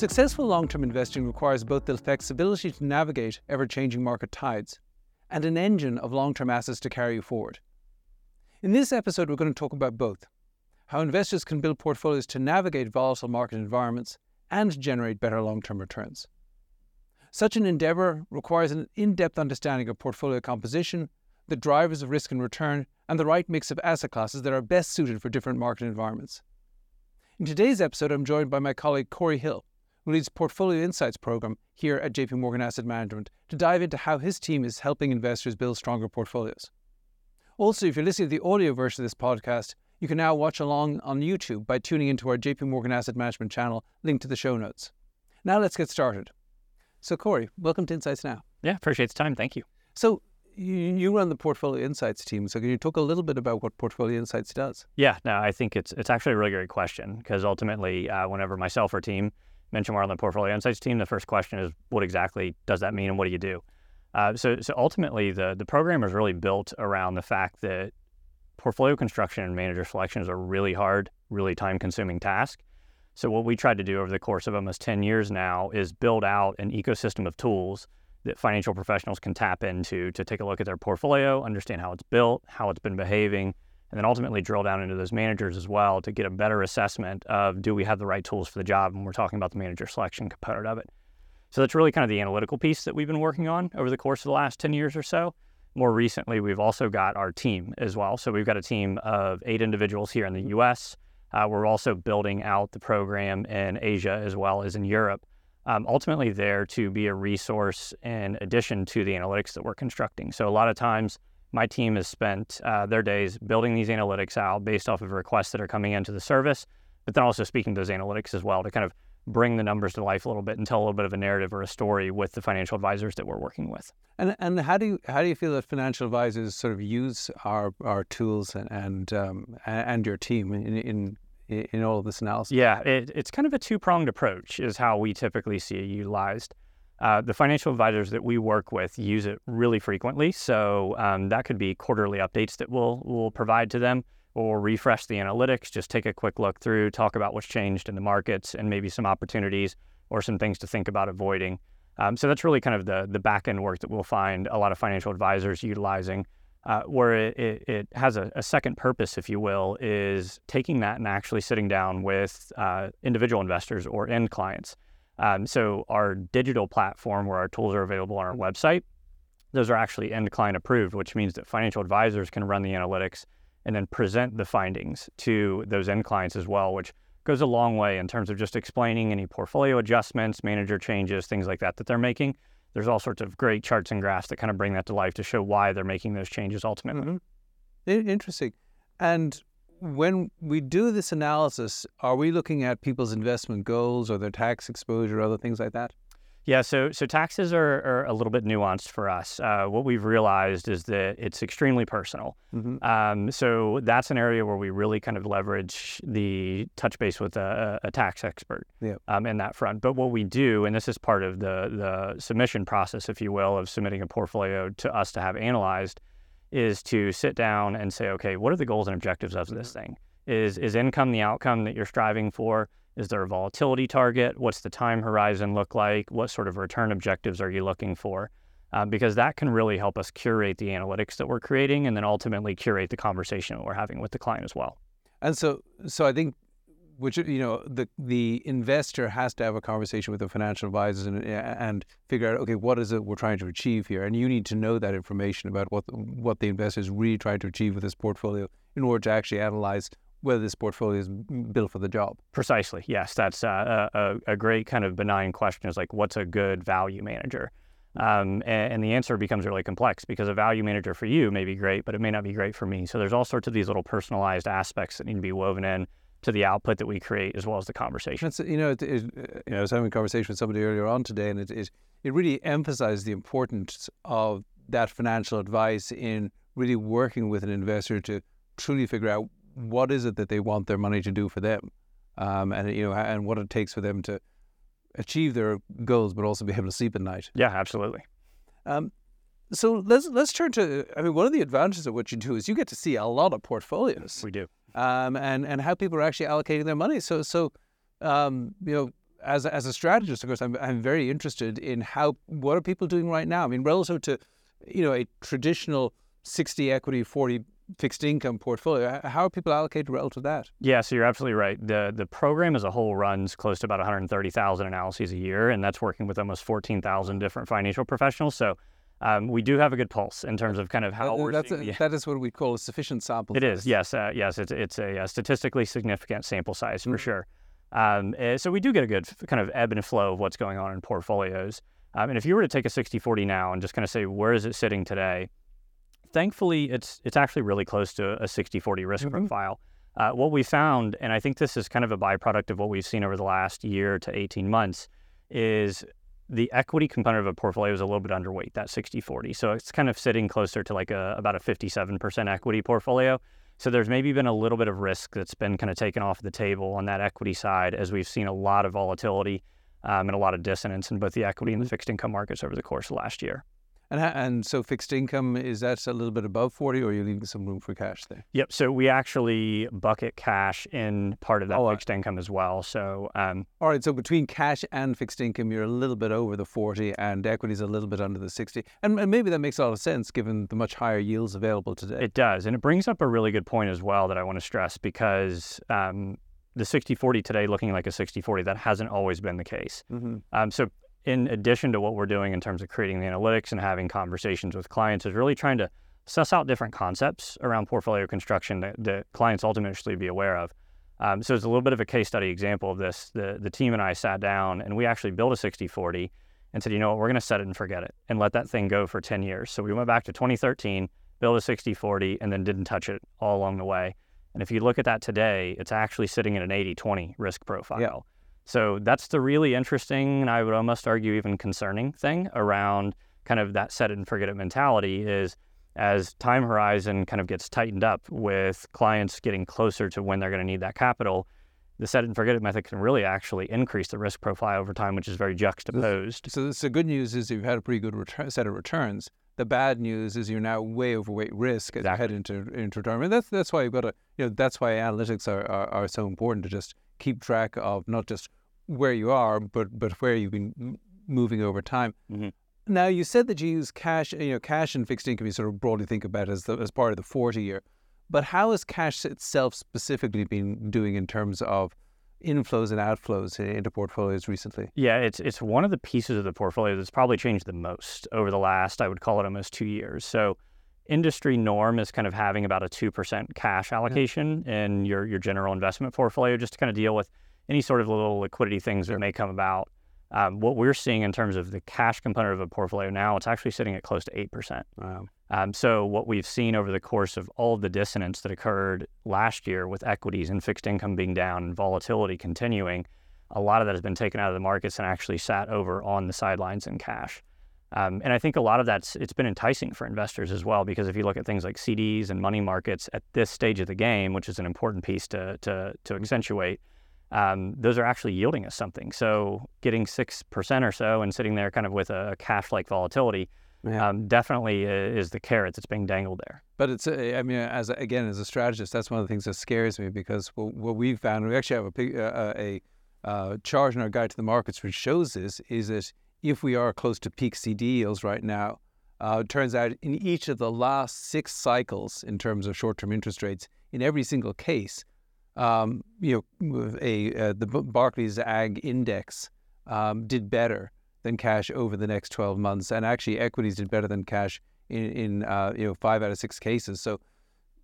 Successful long term investing requires both the flexibility to navigate ever changing market tides and an engine of long term assets to carry you forward. In this episode, we're going to talk about both how investors can build portfolios to navigate volatile market environments and generate better long term returns. Such an endeavour requires an in depth understanding of portfolio composition, the drivers of risk and return, and the right mix of asset classes that are best suited for different market environments. In today's episode, I'm joined by my colleague Corey Hill, who leads Portfolio Insights program here at JP Morgan Asset Management, to dive into how his team is helping investors build stronger portfolios. Also, if you're listening to the audio version of this podcast, you can now watch along on YouTube by tuning into our JP Morgan Asset Management channel, linked to the show notes. Now let's get started. So, Corey, welcome to Insights Now. Yeah, appreciate the time. Thank you. So, you, run the Portfolio Insights team. So, can you talk a little bit about what Portfolio Insights does? Yeah, no, I think it's it's actually a really great question because ultimately, uh, whenever myself or team mention the Portfolio Insights team, the first question is, what exactly does that mean, and what do you do? Uh, so, so ultimately, the the program is really built around the fact that portfolio construction and manager selection is a really hard, really time consuming task. So, what we tried to do over the course of almost 10 years now is build out an ecosystem of tools that financial professionals can tap into to take a look at their portfolio, understand how it's built, how it's been behaving, and then ultimately drill down into those managers as well to get a better assessment of do we have the right tools for the job when we're talking about the manager selection component of it. So, that's really kind of the analytical piece that we've been working on over the course of the last 10 years or so. More recently, we've also got our team as well. So, we've got a team of eight individuals here in the US uh, we're also building out the program in Asia as well as in Europe. Um, ultimately, there to be a resource in addition to the analytics that we're constructing. So, a lot of times, my team has spent uh, their days building these analytics out based off of requests that are coming into the service, but then also speaking to those analytics as well to kind of bring the numbers to life a little bit and tell a little bit of a narrative or a story with the financial advisors that we're working with. And and how do you how do you feel that financial advisors sort of use our our tools and and, um, and your team in, in in all of this analysis? Yeah, it, it's kind of a two pronged approach, is how we typically see it utilized. Uh, the financial advisors that we work with use it really frequently. So um, that could be quarterly updates that we'll, we'll provide to them or refresh the analytics, just take a quick look through, talk about what's changed in the markets and maybe some opportunities or some things to think about avoiding. Um, so that's really kind of the, the back end work that we'll find a lot of financial advisors utilizing. Uh, where it, it, it has a, a, second purpose, if you will, is taking that and actually sitting down with uh, individual investors or end clients. Um, so our digital platform, where our tools are available on our website, those are actually end client approved, which means that financial advisors can run the analytics and then present the findings to those end clients as well, which goes a long way in terms of just explaining any portfolio adjustments, manager changes, things like that that they're making there's all sorts of great charts and graphs that kind of bring that to life to show why they're making those changes ultimately. Mm-hmm. Interesting. And when we do this analysis, are we looking at people's investment goals or their tax exposure, or other things like that? Yeah, so so taxes are, are a little bit nuanced for us. Uh, what we've realized is that it's extremely personal. Mm-hmm. Um, so that's an area where we really kind of leverage the touch base with a, a tax expert yeah. um, in that front. But what we do, and this is part of the the submission process, if you will, of submitting a portfolio to us to have analyzed, is to sit down and say, okay, what are the goals and objectives of this mm-hmm. thing? Is is income the outcome that you're striving for? Is there a volatility target? What's the time horizon look like? What sort of return objectives are you looking for? Uh, because that can really help us curate the analytics that we're creating and then ultimately curate the conversation that we're having with the client as well. And so, so I think, which you know, the the investor has to have a conversation with the financial advisors and and figure out, okay, what is it we're trying to achieve here, and you need to know that information about what what the investor is really trying to achieve with this portfolio in order to actually analyze whether this portfolio is built for the job. Precisely. Yes, that's uh, a, a, great kind of benign question. Is like, what's a good value manager? Um, and, and, the answer becomes really complex because a value manager for you may be great, but it may not be great for me. So there's all sorts of these little personalized aspects that need to be woven in to the output that we create as well as the conversation. It's, you know, it, it, you know, I was having a conversation with somebody earlier on today, and it, it, it really emphasized the importance of that financial advice in really working with an investor to truly figure out what is it that they want their money to do for them, um, and you know, and what it takes for them to achieve their goals, but also be able to sleep at night. Yeah, absolutely. Um, so let's let's turn to. I mean, one of the advantages of what you do is you get to see a lot of portfolios. We do, um, and and how people are actually allocating their money. So so, um, you know, as as a strategist, of course, I'm I'm very interested in how what are people doing right now. I mean, relative to you know a traditional 60 equity, 40 fixed income portfolio. How are people allocated relative to that? Yeah, so you're absolutely right. The the program as a whole runs close to about 130,000 analyses a year, and that's working with almost 14,000 different financial professionals. So um, we do have a good pulse in terms of kind of how Uh, we're that's seeing, a. That is what we call a sufficient sample. It size. is, yes, uh, yes. It's it's a, uh statistically significant sample size for Mhm. sure. Um, eh, so we do get a good kind of ebb and flow of what's going on in portfolios. Um, and if you were to take a 60-40 now and just kind of say where is it sitting today, thankfully it's it's actually really close to a 60-40 risk Mhm. profile. Uh, what we found, and I think this is kind of a byproduct of what we've seen over the last year to 18 months, is the equity component of a portfolio is a little bit underweight, that 60-40. So it's kind of sitting closer to like a, about a 57% equity portfolio. So there's maybe been a little bit of risk that's been kind of taken off the table on that equity side as we've seen a lot of volatility um, and a lot of dissonance in both the equity and the fixed income markets over the course of last year. And and so fixed income is that a little bit above 40, or are you leaving some room for cash there? Yep. So we actually bucket cash in part of that Oh, fixed income as well. So um, All right, so between cash and fixed income, you're a little bit over the 40, and equities a little bit under the 60. And, and maybe that makes a lot of sense given the much higher yields available today. It does. And it brings up a really good point as well that I want to stress because um, the 60 40 today looking like a 60 40, that hasn't always been the case. hmm Um, so, in addition to what we're doing in terms of creating the analytics and having conversations with clients, is really trying to suss out different concepts around portfolio construction that, that clients ultimately should be aware of. Um, so, it's a little bit of a case study example of this. The, the team and I sat down and we actually built a 60 40 and said, you know what, we're going to set it and forget it and let that thing go for 10 years. So, we went back to 2013, built a 60 40, and then didn't touch it all along the way. And if you look at that today, it's actually sitting in an 80 20 risk profile. So that's the really interesting, and I would almost argue even concerning thing around kind of that set it and forget it mentality is as time horizon kind of gets tightened up with clients getting closer to when they're going to need that capital, the set it and forget it method can really actually increase the risk profile over time, which is very juxtaposed. So, so the good news is you've had a pretty good return, set of returns. The bad news is you're now way overweight risk as Exactly. you head into into retirement. That's that's why you've got to you know that's why analytics are, are, are so important to just keep track of not just where you are but but where you've been moving over time. Mhm. Now you said that you use cash you know cash and fixed income you sort of broadly think about as the, as part of the forty year, but how has cash itself specifically been doing in terms of inflows and outflows into portfolios recently? Yeah, it's it's one of the pieces of the portfolio that's probably changed the most over the last, I would call it almost two years. So industry norm is kind of having about a two percent cash allocation in your your general investment portfolio just to kind of deal with any sort of little liquidity things that may come about. Um, what we're seeing in terms of the cash component of a portfolio now, it's actually sitting at close to eight percent. Wow. Um, so what we've seen over the course of all of the dissonance that occurred last year with equities and fixed income being down and volatility continuing, a lot of that has been taken out of the markets and actually sat over on the sidelines in cash. Um, and I think a lot of that's it's been enticing for investors as well because if you look at things like CDs and money markets at this stage of the game, which is an important piece to to, to accentuate, um, those are actually yielding us something. So getting six percent or so and sitting there kind of with a cash-like volatility Yeah. um, definitely is the carrot that's being dangled there. But it's, uh, I mean, as a, again, as a strategist, that's one of the things that scares me because what, we've found, we actually have a, uh, a uh, chart in our guide to the markets which shows this, is that if we are close to peak CD yields right now, uh, it turns out in each of the last six cycles in terms of short-term interest rates, in every single case, um, you know, a uh, the Barclays Ag Index um, did better than cash over the next 12 months, and actually equities did better than cash in, in uh, you know five out of six cases. So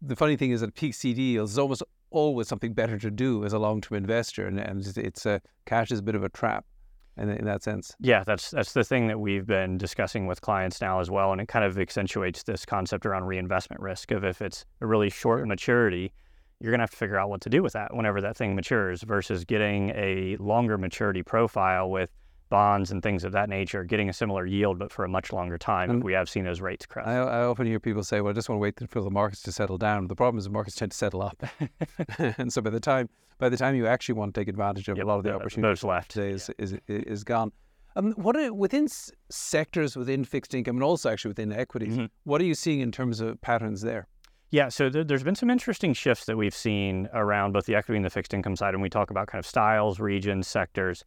the funny thing is that peak CD is almost always something better to do as a long-term investor, and, and it's, a cash is a bit of a trap, in, in that sense. Yeah, that's that's the thing that we've been discussing with clients now as well, and it kind of accentuates this concept around reinvestment risk of if it's a really short maturity, you're gonna have to figure out what to do with that whenever that thing matures, versus getting a longer maturity profile with bonds and things of that nature, getting a similar yield but for a much longer time. And we have seen those rates crest. I, I often hear people say, "Well, I just want to wait for the markets to settle down." The problem is the markets tend to settle up, and so by the time by the time you actually want to take advantage of Yep, a lot of the th- opportunities left. today is, is is gone. Um, what are within s- sectors within fixed income and also actually within equities? Mhm. What are you seeing in terms of patterns there? Yeah, so there, there's been some interesting shifts that we've seen around both the equity and the fixed income side, and we talk about kind of styles, regions, sectors.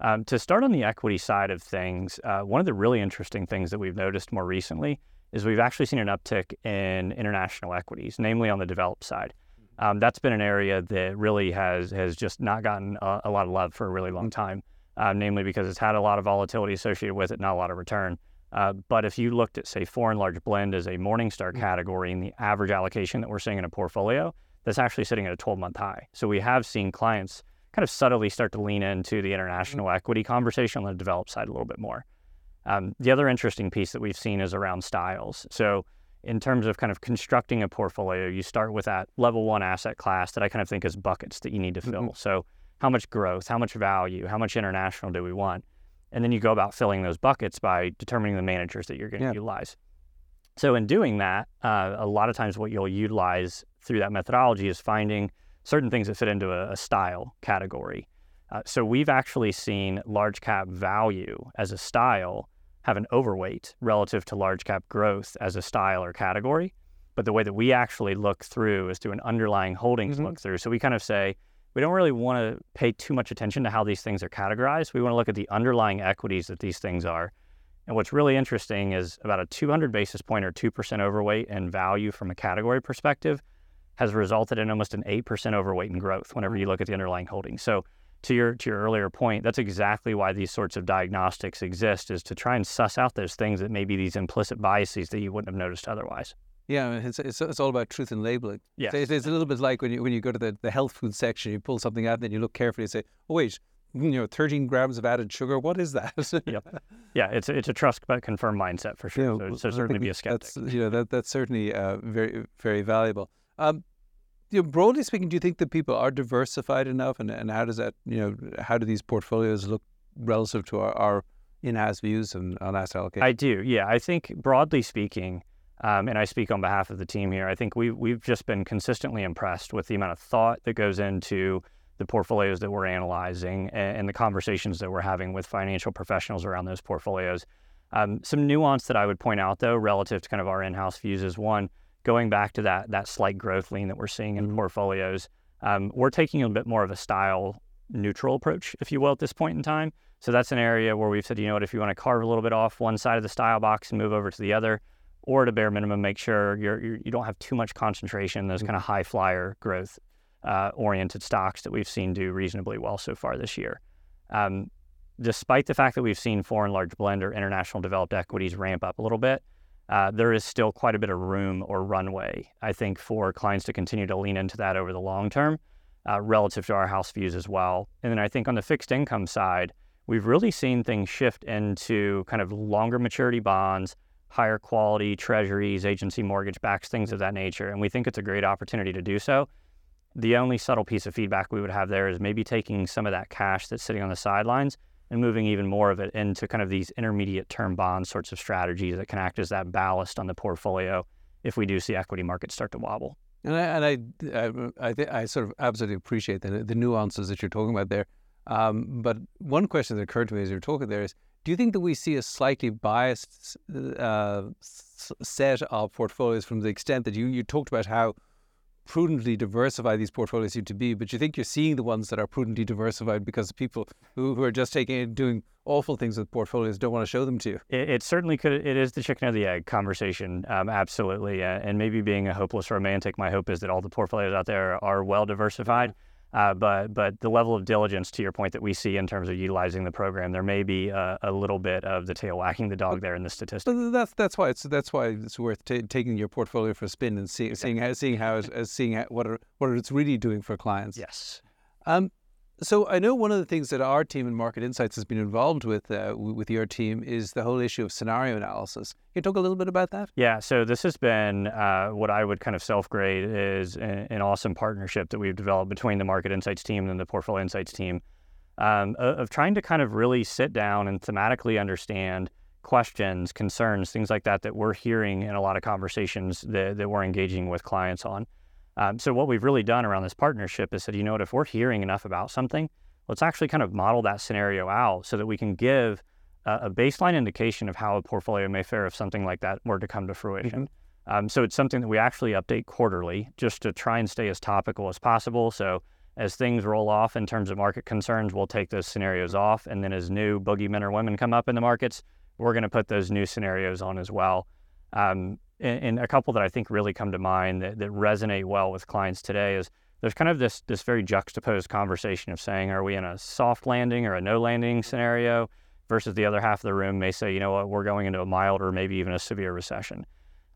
Um, to start on the equity side of things, uh, one of the really interesting things that we've noticed more recently is we've actually seen an uptick in international equities, namely on the developed side. Um, that's been an area that really has has just not gotten a, a lot of love for a really long time, uh, namely because it's had a lot of volatility associated with it, not a lot of return. Uh, but if you looked at, say, foreign large blend as a Morningstar category and the average allocation that we're seeing in a portfolio, that's actually sitting at a 12 month high. So we have seen clients kind of subtly start to lean into the international mm-hmm. equity conversation on the developed side a little bit more. Um, the other interesting piece that we've seen is around styles. So, in terms of kind of constructing a portfolio, you start with that level one asset class that I kind of think is buckets that you need to fill. Mm-hmm. So, how much growth, how much value, how much international do we want? And then you go about filling those buckets by determining the managers that you're going to yeah. utilize. So, in doing that, uh, a lot of times what you'll utilize through that methodology is finding certain things that fit into a, a style category. Uh, so we've actually seen large cap value as a style have an overweight relative to large cap growth as a style or category. But the way that we actually look through is through an underlying holdings mm-hmm. look through. So we kind of say we don't really want to pay too much attention to how these things are categorized. We want to look at the underlying equities that these things are. And what's really interesting is about a 200 basis point or 2% overweight in value from a category perspective has resulted in almost an 8% overweight in growth whenever you look at the underlying holdings. So to your to your earlier point, that's exactly why these sorts of diagnostics exist is to try and suss out those things that may be these implicit biases that you wouldn't have noticed otherwise. Yeah, it's, it's, it's all about truth and labeling. Yeah, it's, it's, a little bit like when you when you go to the, the health food section, you pull something out, and then you look carefully and say, "Oh wait, you know, 13 grams of added sugar. What is that?" yep. Yeah, it's a, it's a trust but confirm mindset for sure. so, so certainly be a skeptic. That's, you know, that that's certainly uh, very very valuable. Um, you know, broadly speaking, do you think that people are diversified enough, and, and how does that, you know, how do these portfolios look relative to our, our in-house views and on asset allocation? I do, yeah. I think broadly speaking, um, and I speak on behalf of the team here. I think we we've just been consistently impressed with the amount of thought that goes into the portfolios that we're analyzing and, and the conversations that we're having with financial professionals around those portfolios. Um, some nuance that I would point out, though, relative to kind of our in-house views is one going back to that that slight growth lean that we're seeing in mm-hmm. portfolios, um, we're taking a bit more of a style neutral approach, if you will, at this point in time. So that's an area where we've said, you know what, if you want to carve a little bit off one side of the style box and move over to the other, or at a bare minimum, make sure you're, you're you do not have too much concentration in those mm-hmm. kind of high flyer growth uh, oriented stocks that we've seen do reasonably well so far this year. Um, despite the fact that we've seen foreign large blend or international developed equities ramp up a little bit, uh, there is still quite a bit of room or runway, I think, for clients to continue to lean into that over the long term uh, relative to our house views as well. And then I think on the fixed income side, we've really seen things shift into kind of longer maturity bonds, higher quality treasuries, agency mortgage backs, things of that nature. And we think it's a great opportunity to do so. The only subtle piece of feedback we would have there is maybe taking some of that cash that's sitting on the sidelines and moving even more of it into kind of these intermediate term bond sorts of strategies that can act as that ballast on the portfolio if we do see equity markets start to wobble. And I, and I, I, I, th- I sort of absolutely appreciate the, the nuances that you're talking about there. Um, but one question that occurred to me as you're talking there is, do you think that we see a slightly biased uh, set of portfolios from the extent that you, you talked about how prudently diversified these portfolios seem to be, but you think you're seeing the ones that are prudently diversified because people who, who are just taking doing awful things with portfolios don't want to show them to you. It, it certainly could. It is the chicken or the egg conversation, um, absolutely. And maybe being a hopeless romantic, my hope is that all the portfolios out there are well diversified. Uh, but but the level of diligence, to your point, that we see in terms of utilizing the program, there may be a, a little bit of the tail wagging the dog there in the statistics. But that's that's why it's that's why it's worth t- taking your portfolio for a spin and see, seeing how seeing how it, seeing how, what are, what it's really doing for clients. Yes. Um, so I know one of the things that our team in Market Insights has been involved with uh, with your team is the whole issue of scenario analysis. Can you talk a little bit about that? Yeah, so this has been uh, what I would kind of self grade is an, an, awesome partnership that we've developed between the Market Insights team and the Portfolio Insights team um, of trying to kind of really sit down and thematically understand questions, concerns, things like that that we're hearing in a lot of conversations that, that we're engaging with clients on. Um, so what we've really done around this partnership is said, you know what, if we're hearing enough about something, let's actually kind of model that scenario out so that we can give a, a baseline indication of how a portfolio may fare if something like that were to come to fruition. Mm-hmm. Um, so it's something that we actually update quarterly just to try and stay as topical as possible. So As things roll off in terms of market concerns, we'll take those scenarios off. And then as new boogeymen or women come up in the markets, we're going to put those new scenarios on as well. Um, and, and, a couple that I think really come to mind that, that resonate well with clients today is there's kind of this this very juxtaposed conversation of saying, are we in a soft landing or a no landing scenario? Versus the other half of the room may say, you know what, we're going into a mild or maybe even a severe recession.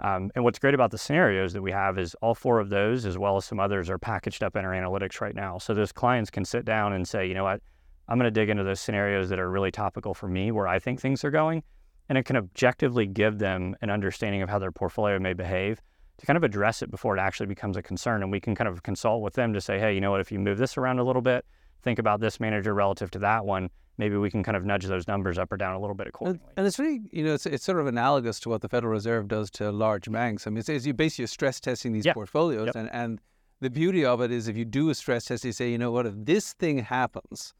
Um, and what's great about the scenarios that we have is all four of those, as well as some others, are packaged up in our analytics right now. So those clients can sit down and say, you know what, I'm going to dig into those scenarios that are really topical for me, where I think things are going. And it can objectively give them an understanding of how their portfolio may behave to kind of address it before it actually becomes a concern. And we can kind of consult with them to say, hey, you know what, if you move this around a little bit, think about this manager relative to that one maybe we can kind of nudge those numbers up or down a little bit accordingly. And, and it's really, you know, it's, it's sort of analogous to what the Federal Reserve does to large banks. I mean, it's, it's you basically stress testing these yeah. portfolios, yep. and, and the beauty of it is if you do a stress test, you say, you know what, if this thing happens,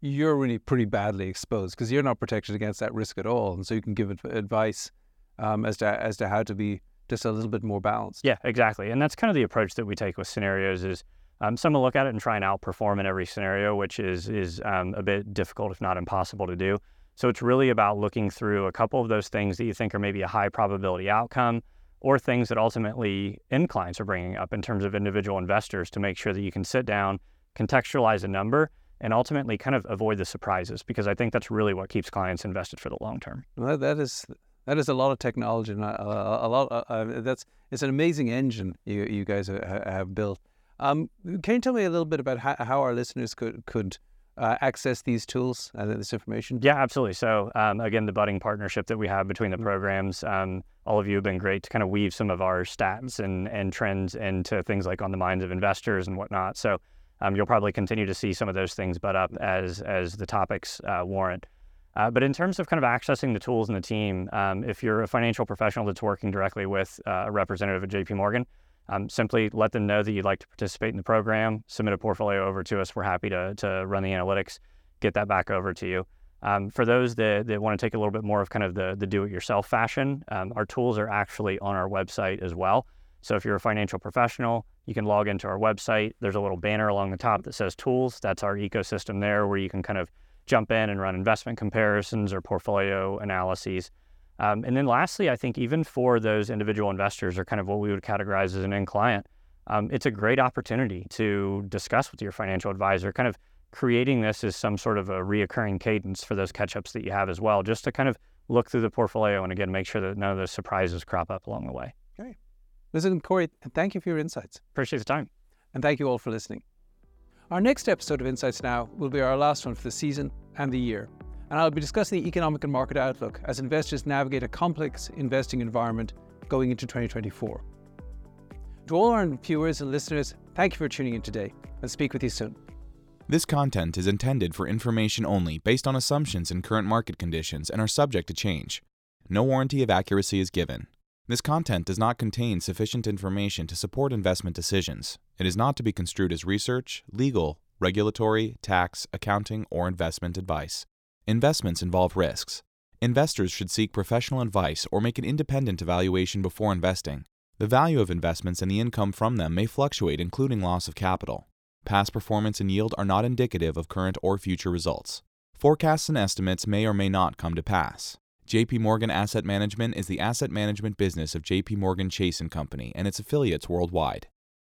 you're really pretty badly exposed because you're not protected against that risk at all, and so you can give advice um, as to as to how to be just a little bit more balanced. Yeah, exactly, and that's kind of the approach that we take with scenarios. Is um, some will look at it and try and outperform in every scenario, which is is um, a bit difficult, if not impossible, to do. So it's really about looking through a couple of those things that you think are maybe a high probability outcome, or things that ultimately end clients are bringing up in terms of individual investors to make sure that you can sit down, contextualize a number, and ultimately kind of avoid the surprises because I think that's really what keeps clients invested for the long term. Well, that is that is a lot of technology and a, a, a lot. Uh, uh, that's it's an amazing engine you you guys have built. Um, can you tell me a little bit about how, how our listeners could could uh, access these tools and this information? Yeah, absolutely. So um, again, the budding partnership that we have between the mm-hmm. programs, um, all of you have been great to kind of weave some of our stats and and trends into things like on the minds of investors and whatnot. So um, you'll probably continue to see some of those things butt up as as the topics uh, warrant. Uh, but in terms of kind of accessing the tools and the team, um, if you're a financial professional that's working directly with uh, a representative at JP Morgan, um, simply let them know that you'd like to participate in the program, submit a portfolio over to us. We're happy to, to run the analytics, get that back over to you. Um, for those that, that want to take a little bit more of kind of the, the do it yourself fashion, um, our tools are actually on our website as well. So if you're a financial professional, you can log into our website. There's a little banner along the top that says tools. That's our ecosystem there where you can kind of jump in and run investment comparisons or portfolio analyses. Um, and then lastly, I think even for those individual investors or kind of what we would categorize as an end client, um, it's a great opportunity to discuss with your financial advisor, kind of creating this as some sort of a reoccurring cadence for those catch ups that you have as well, just to kind of look through the portfolio and again, make sure that none of those surprises crop up along the way. Great. Listen, Corey, and thank you for your insights. Appreciate the time. And thank you all for listening. Our next episode of Insights Now will be our last one for the season and the year and I'll be discussing the economic and market outlook as investors navigate a complex investing environment going into 2024. To all our viewers and listeners, thank you for tuning in today and speak with you soon. This content is intended for information only based on assumptions and current market conditions and are subject to change. No warranty of accuracy is given. This content does not contain sufficient information to support investment decisions. It is not to be construed as research, legal, regulatory, tax, accounting, or investment advice. Investments involve risks. Investors should seek professional advice or make an independent evaluation before investing. The value of investments and the income from them may fluctuate, including loss of capital. Past performance and yield are not indicative of current or future results. Forecasts and estimates may or may not come to pass. JP Morgan Asset Management is the asset management business of JP Morgan Chase & Company and its affiliates worldwide.